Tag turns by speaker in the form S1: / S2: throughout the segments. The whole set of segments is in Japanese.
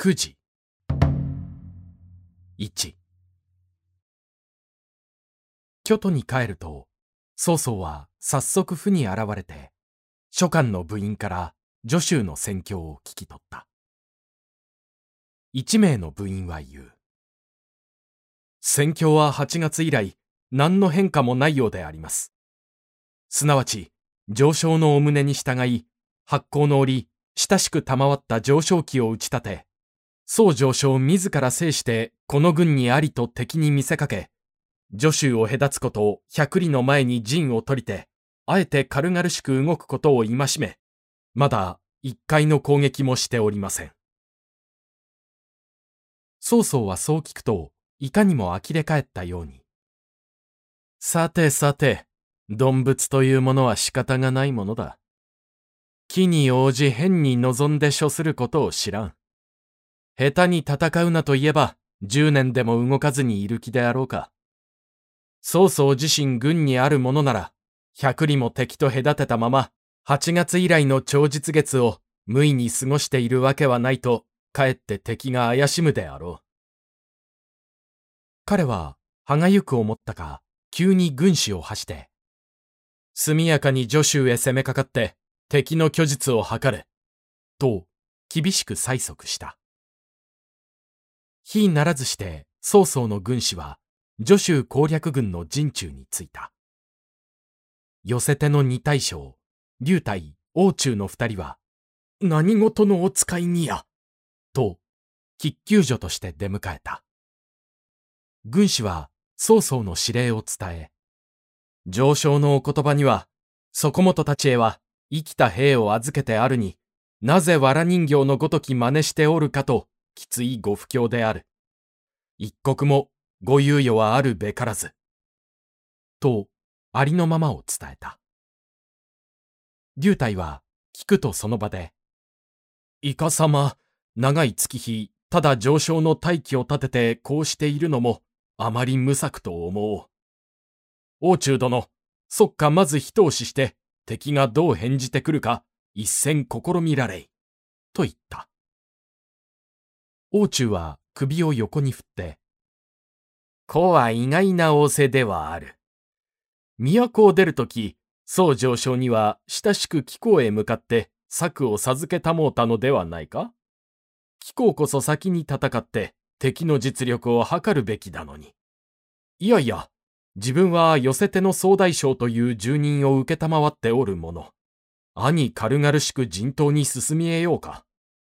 S1: 9時。1。京都に帰ると、曹操は早速府に現れて、書館の部員から助手の戦況を聞き取った。一名の部員は言う。戦況は8月以来、何の変化もないようであります。すなわち、上昇のお胸に従い、発行の折、親しく賜った上昇機を打ち立て、宋上昇自ら制してこの軍にありと敵に見せかけ、助手を隔つことを百里の前に陣を取りて、あえて軽々しく動くことを戒め、まだ一回の攻撃もしておりません。曹操はそう聞くと、いかにも呆れ返ったように。さてさて、動物というものは仕方がないものだ。木に応じ変に望んで処することを知らん。下手に戦うなと言えば、十年でも動かずにいる気であろうか。曹操自身軍にあるものなら、百里も敵と隔てたまま、八月以来の長日月を無意に過ごしているわけはないと、かえって敵が怪しむであろう。彼は、歯がゆく思ったか、急に軍師を発して、速やかに助手へ攻めかかって、敵の虚実を図れ、と厳しく催促した。非ならずして曹操の軍師は助手攻略軍の陣中に着いた。寄せ手の二大将、竜対王中の二人は、何事のお使いにや、と、喫救助として出迎えた。軍師は曹操の指令を伝え、上昇のお言葉には、そこもとたちへは生きた兵を預けてあるに、なぜ藁人形のごとき真似しておるかと、きついご不況である。一刻もご猶予はあるべからず。と、ありのままを伝えた。竜体は、聞くとその場で、いかさま、長い月日、ただ上昇の大気を立ててこうしているのも、あまり無策と思う。王中殿、そっかまず一押しして、敵がどう返じてくるか、一戦試みられい。と言った。王中は首を横に振って、子は意外な仰せではある。都を出るとき、宋上昇には親しく貴公へ向かって策を授けたもうたのではないか？貴公こそ先に戦って敵の実力を測るべきだのに。いやいや、自分は寄せ手の総大将という住人を承っておる者。兄軽々しく陣頭に進み得ようか。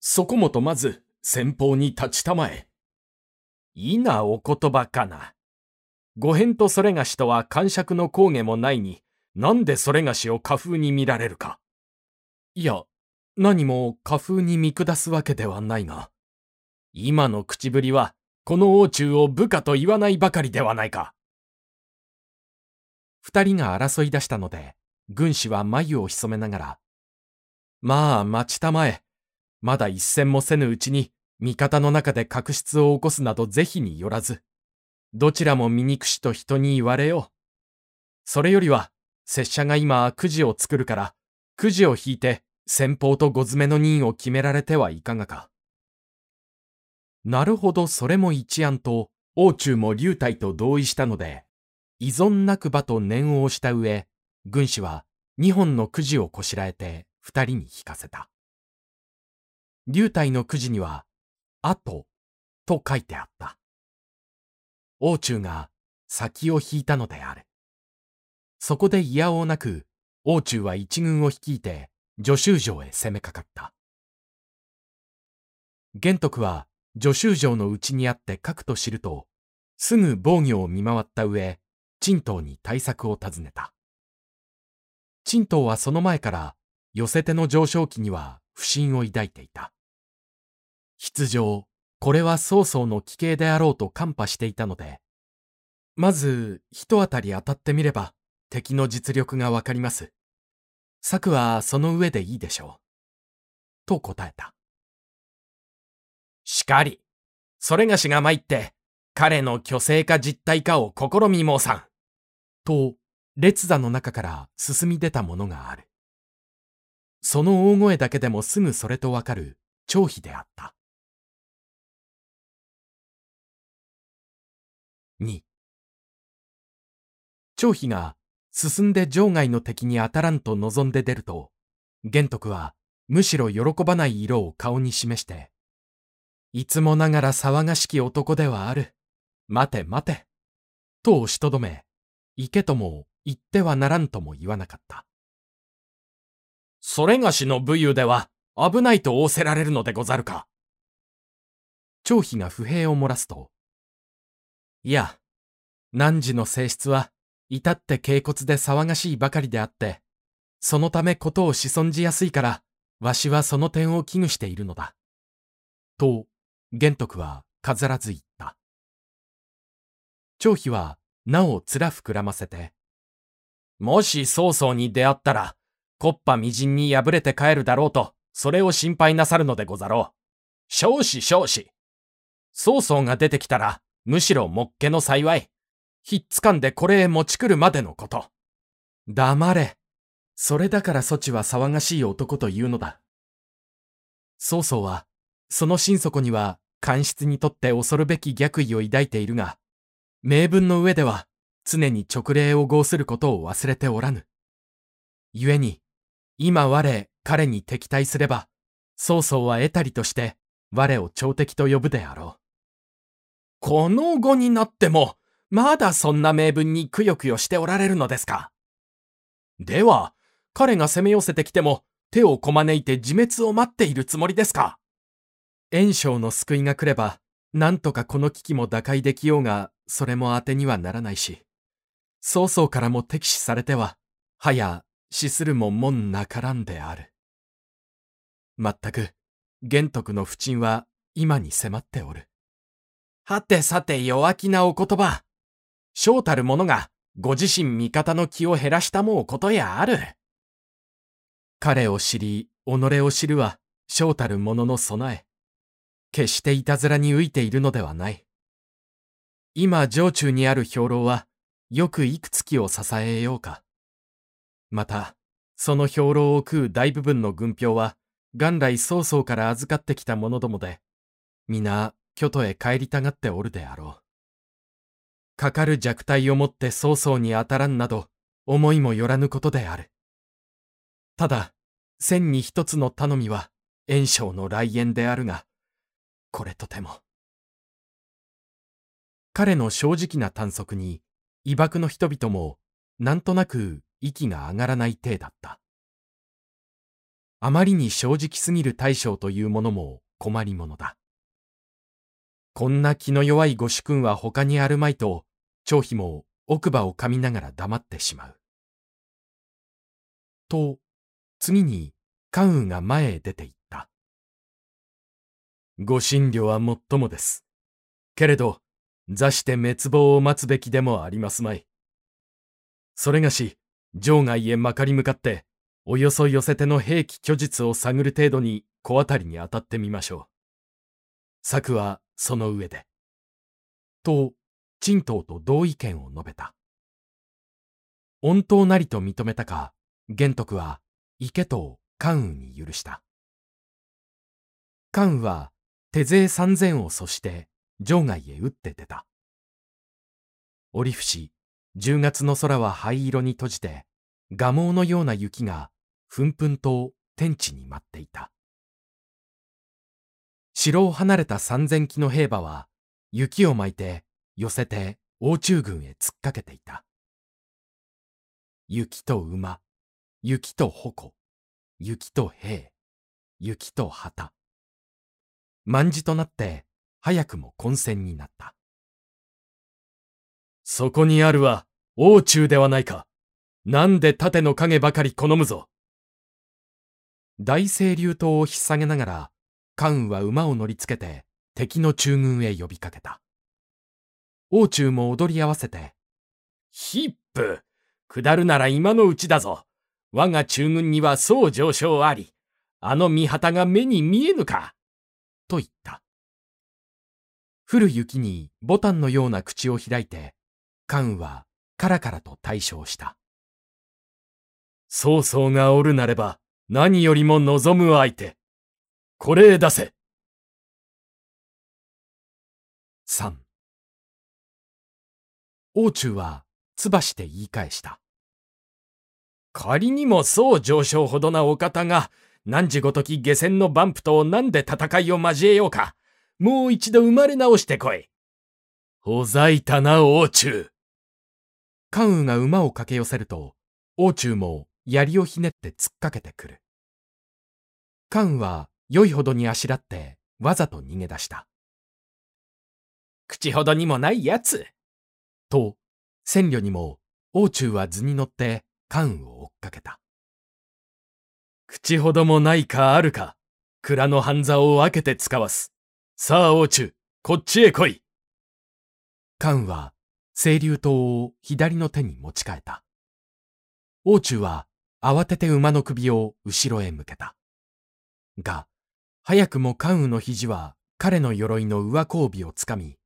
S1: そこもとまず先方に立ちたまえ。いなお言葉かな。御返とそれがしとは感触の講義もないに、なんでそれがしを家風に見られるか。いや、何も家風に見下すわけではないが、今の口ぶりは、この王中を部下と言わないばかりではないか。二人が争い出したので、軍師は眉を潜めながら、まあ待ちたまえ。まだ一戦もせぬうちに、味方の中で確執を起こすなど是非によらず、どちらも醜しと人に言われよう。それよりは、拙者が今くじを作るから、くじを引いて先方とご詰めの任を決められてはいかがか。なるほどそれも一案と、王中も竜体と同意したので、依存なくばと念を押した上、軍師は二本のくじをこしらえて二人に引かせた。竜体のくじには、後と書いてあった。王中が先を引いたのである。そこで嫌おうなく、王中は一軍を率いて、助手城へ攻めかかった。玄徳は助手城の内にあって核と知ると、すぐ防御を見回った上、陳東に対策を尋ねた。陳東はその前から寄せ手の上昇期には不審を抱いていた。筆上、これは曹操の奇形であろうと看破していたので、まず一当たり当たってみれば敵の実力がわかります。策はその上でいいでしょう。と答えた。しかり、それがしが参って、彼の虚勢か実体かを試み申さん。と、列座の中から進み出たものがある。その大声だけでもすぐそれとわかる張飛であった。張飛が進んで場外の敵に当たらんと望んで出ると、玄徳はむしろ喜ばない色を顔に示して、いつもながら騒がしき男ではある。待て待て。と押しとどめ、行けとも言ってはならんとも言わなかった。それがしの武勇では危ないと仰せられるのでござるか。張飛が不平を漏らすと、いや、汝の性質は、至って軽骨で騒がしいばかりであって、そのためことをし損じやすいから、わしはその点を危惧しているのだ。と、玄徳は飾らず言った。張飛は、なお面膨らませて、もし曹操に出会ったら、コッパみじんに敗れて帰るだろうと、それを心配なさるのでござろう。少子少子。曹操が出てきたら、むしろもっけの幸い。ひっつかんでこれへ持ち来るまでのこと。黙れ。それだからそちは騒がしい男というのだ。曹操は、その心底には、官室にとって恐るべき逆位を抱いているが、名分の上では、常に直令を号することを忘れておらぬ。故に、今我、彼に敵対すれば、曹操は得たりとして、我を朝敵と呼ぶであろう。この後になっても、まだそんな名分にくよくよしておられるのですか？では、彼が攻め寄せてきても、手をこまねいて自滅を待っているつもりですか？炎章の救いが来れば、なんとかこの危機も打開できようが、それも当てにはならないし、曹操からも敵視されては、はや、死するも門なからんである。まったく、玄徳の不沈は今に迫っておる。はてさて弱気なお言葉。正たる者がご自身味方の気を減らしたもうことやある。彼を知り、己を知るは、正たる者の備え。決していたずらに浮いているのではない。今、城中にある兵糧は、よくいくつきを支えようか。また、その兵糧を食う大部分の軍票は、元来曹操から預かってきた者どもで、皆、京都へ帰りたがっておるであろう。かかる弱体をもって曹操に当たらんなど、思いもよらぬことである。ただ、千に一つの頼みは、炎章の来園であるが、これとても。彼の正直な探索に、威爆の人々も、なんとなく息が上がらない体だった。あまりに正直すぎる大将というものも困りものだ。こんな気の弱いご主君は他にあるまいと、張飛も奥歯を噛みながら黙ってしまう。と、次に関羽が前へ出て行った。ご診療はもっともです。けれど、座して滅亡を待つべきでもありますまい。それがし、場外へまかり向かって、およそ寄せての兵器虚実を探る程度に小当たりに当たってみましょう。策はその上で。と、陳東と同意見を述べた。恩当なりと認めたか、玄徳は、池と関羽に許した。関羽は、手勢三千をそして、場外へ打って出た。折伏、十月の空は灰色に閉じて、蒲生のような雪が、ふんふんと天地に舞っていた。城を離れた三千騎の兵馬は、雪を巻いて、寄せて、王中軍へ突っかけていた。雪と馬、雪と矛、雪と兵、雪と旗。万事となって、早くも混戦になった。そこにあるは、王中ではないか。なんで盾の影ばかり好むぞ。大清流刀を引っ提げながら、関羽は馬を乗りつけて敵の中軍へ呼びかけた。王中も踊り合わせて、ヒップ下るなら今のうちだぞ。我が中軍には総上昇あり、あの見旗が目に見えぬか。と言った。降る雪にボタンのような口を開いて、関羽はカラカラと対象した。曹操がおるなれば何よりも望む相手。これへ出せ。3王中は、つばして言い返した。仮にもそう上昇ほどなお方が、何時ごとき下船のバンプと何で戦いを交えようか。もう一度生まれ直してこい。ほざいたな、王中。関羽が馬を駆け寄せると、王中も槍をひねって突っかけてくる。関羽は良いほどにあしらってわざと逃げ出した。口ほどにもないやつ。と、千両にも王中は図に乗って関羽を追っかけた。口ほどもないかあるか、蔵の半座を分けて使わす。さあ王中、こっちへ来い。関羽は清流刀を左の手に持ち替えた。王中は慌てて馬の首を後ろへ向けた。が、早くも関羽の肘は彼の鎧の上交尾をつかみ、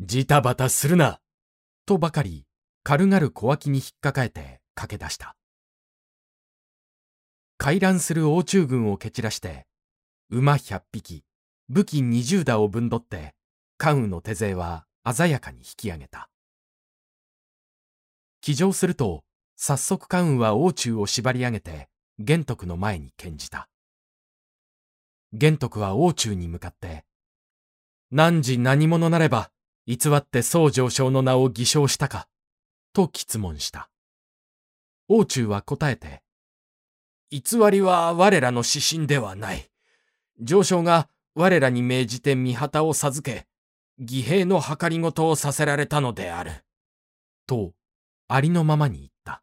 S1: ジタバタするなとばかり軽々小脇に引っかかえて駆け出した。回覧する王中軍を蹴散らして、馬百匹、武器二十打をぶんどって、関羽の手勢は鮮やかに引き上げた。騎乗すると、早速関羽は王中を縛り上げて、玄徳の前に献じた。玄徳は王中に向かって、何時何者なれば、偽って宋上昇の名を偽証したか、と質問した。王中は答えて、偽りは我らの指針ではない。上昇が我らに命じて御旗を授け、義兵の計りごとをさせられたのである。と、ありのままに言った。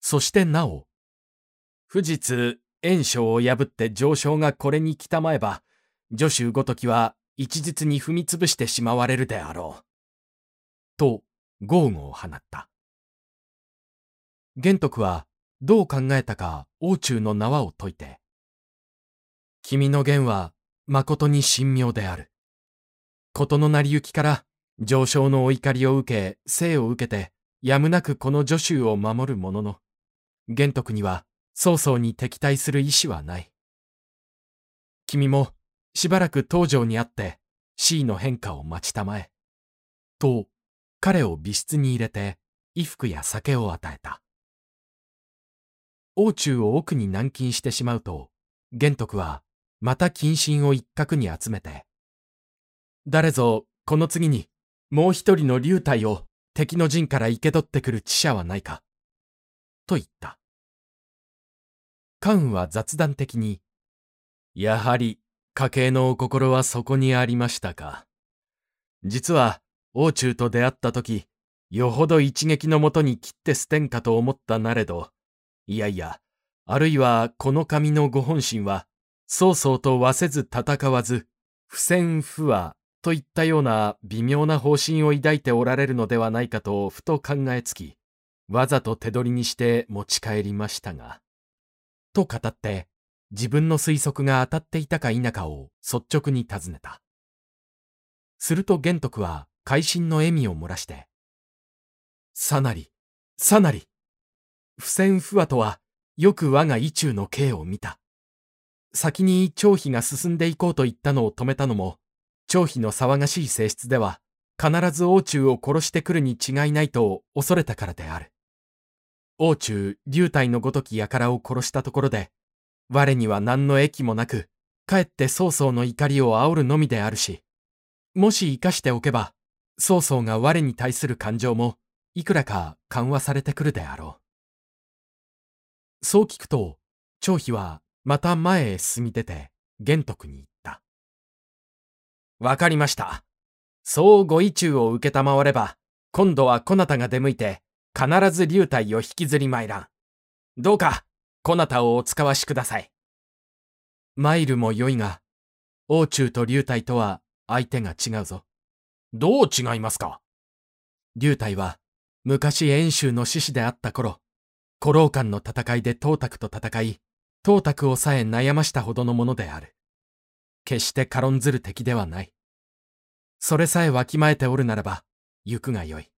S1: そしてなお、不実、炎章を破って上昇がこれに来たまえば、助手ごときは一日に踏みつぶしてしまわれるであろう。と、豪語を放った。玄徳は、どう考えたか王中の縄を解いて、君の言は誠に神妙である。事の成り行きから上昇のお怒りを受け、生を受けて、やむなくこの助手を守るものの、玄徳には曹操に敵対する意志はない。君もしばらく東条に会って C の変化を待ちたまえ。と、彼を美室に入れて衣服や酒を与えた。王中を奥に軟禁してしまうと、玄徳はまた謹慎を一角に集めて、誰ぞこの次にもう一人の竜体を敵の陣から生け取ってくる知者はないか、と言った。関羽は雑談的に、やはり家計のお心はそこにありましたか？実は王中と出会った時、よほど一撃のもとに切って捨てんかと思ったなれど、いやいや、あるいはこの紙のご本心は、曹操と和せず戦わず、不戦不和といったような微妙な方針を抱いておられるのではないかとふと考えつき、わざと手取りにして持ち帰りましたが、と語って、自分の推測が当たっていたか否かを率直に尋ねた。すると玄徳は会心の笑みを漏らして、さなり、さなり、不戦不和とは、よく我が意中の刑を見た。先に張飛が進んでいこうと言ったのを止めたのも、張飛の騒がしい性質では、必ず王中を殺してくるに違いないと恐れたからである。王中、竜体のごとき輩を殺したところで、我には何の益もなく、かえって曹操の怒りを煽るのみであるし、もし生かしておけば、曹操が我に対する感情も、いくらか緩和されてくるであろう。そう聞くと、張飛はまた前へ進み出て、玄徳に言った。わかりました。そうご意中を受けたまわれば、今度はこなたが出向いて、必ず竜体を引きずり参らん。どうか、こなたをお使わしください。参るもよいが、王中と竜体とは相手が違うぞ。どう違いますか？竜体は、昔遠州の志士であった頃、古老間の戦いで東卓と戦い、東卓をさえ悩ましたほどのものである。決して軽んずる敵ではない。それさえわきまえておるならば、行くがよい。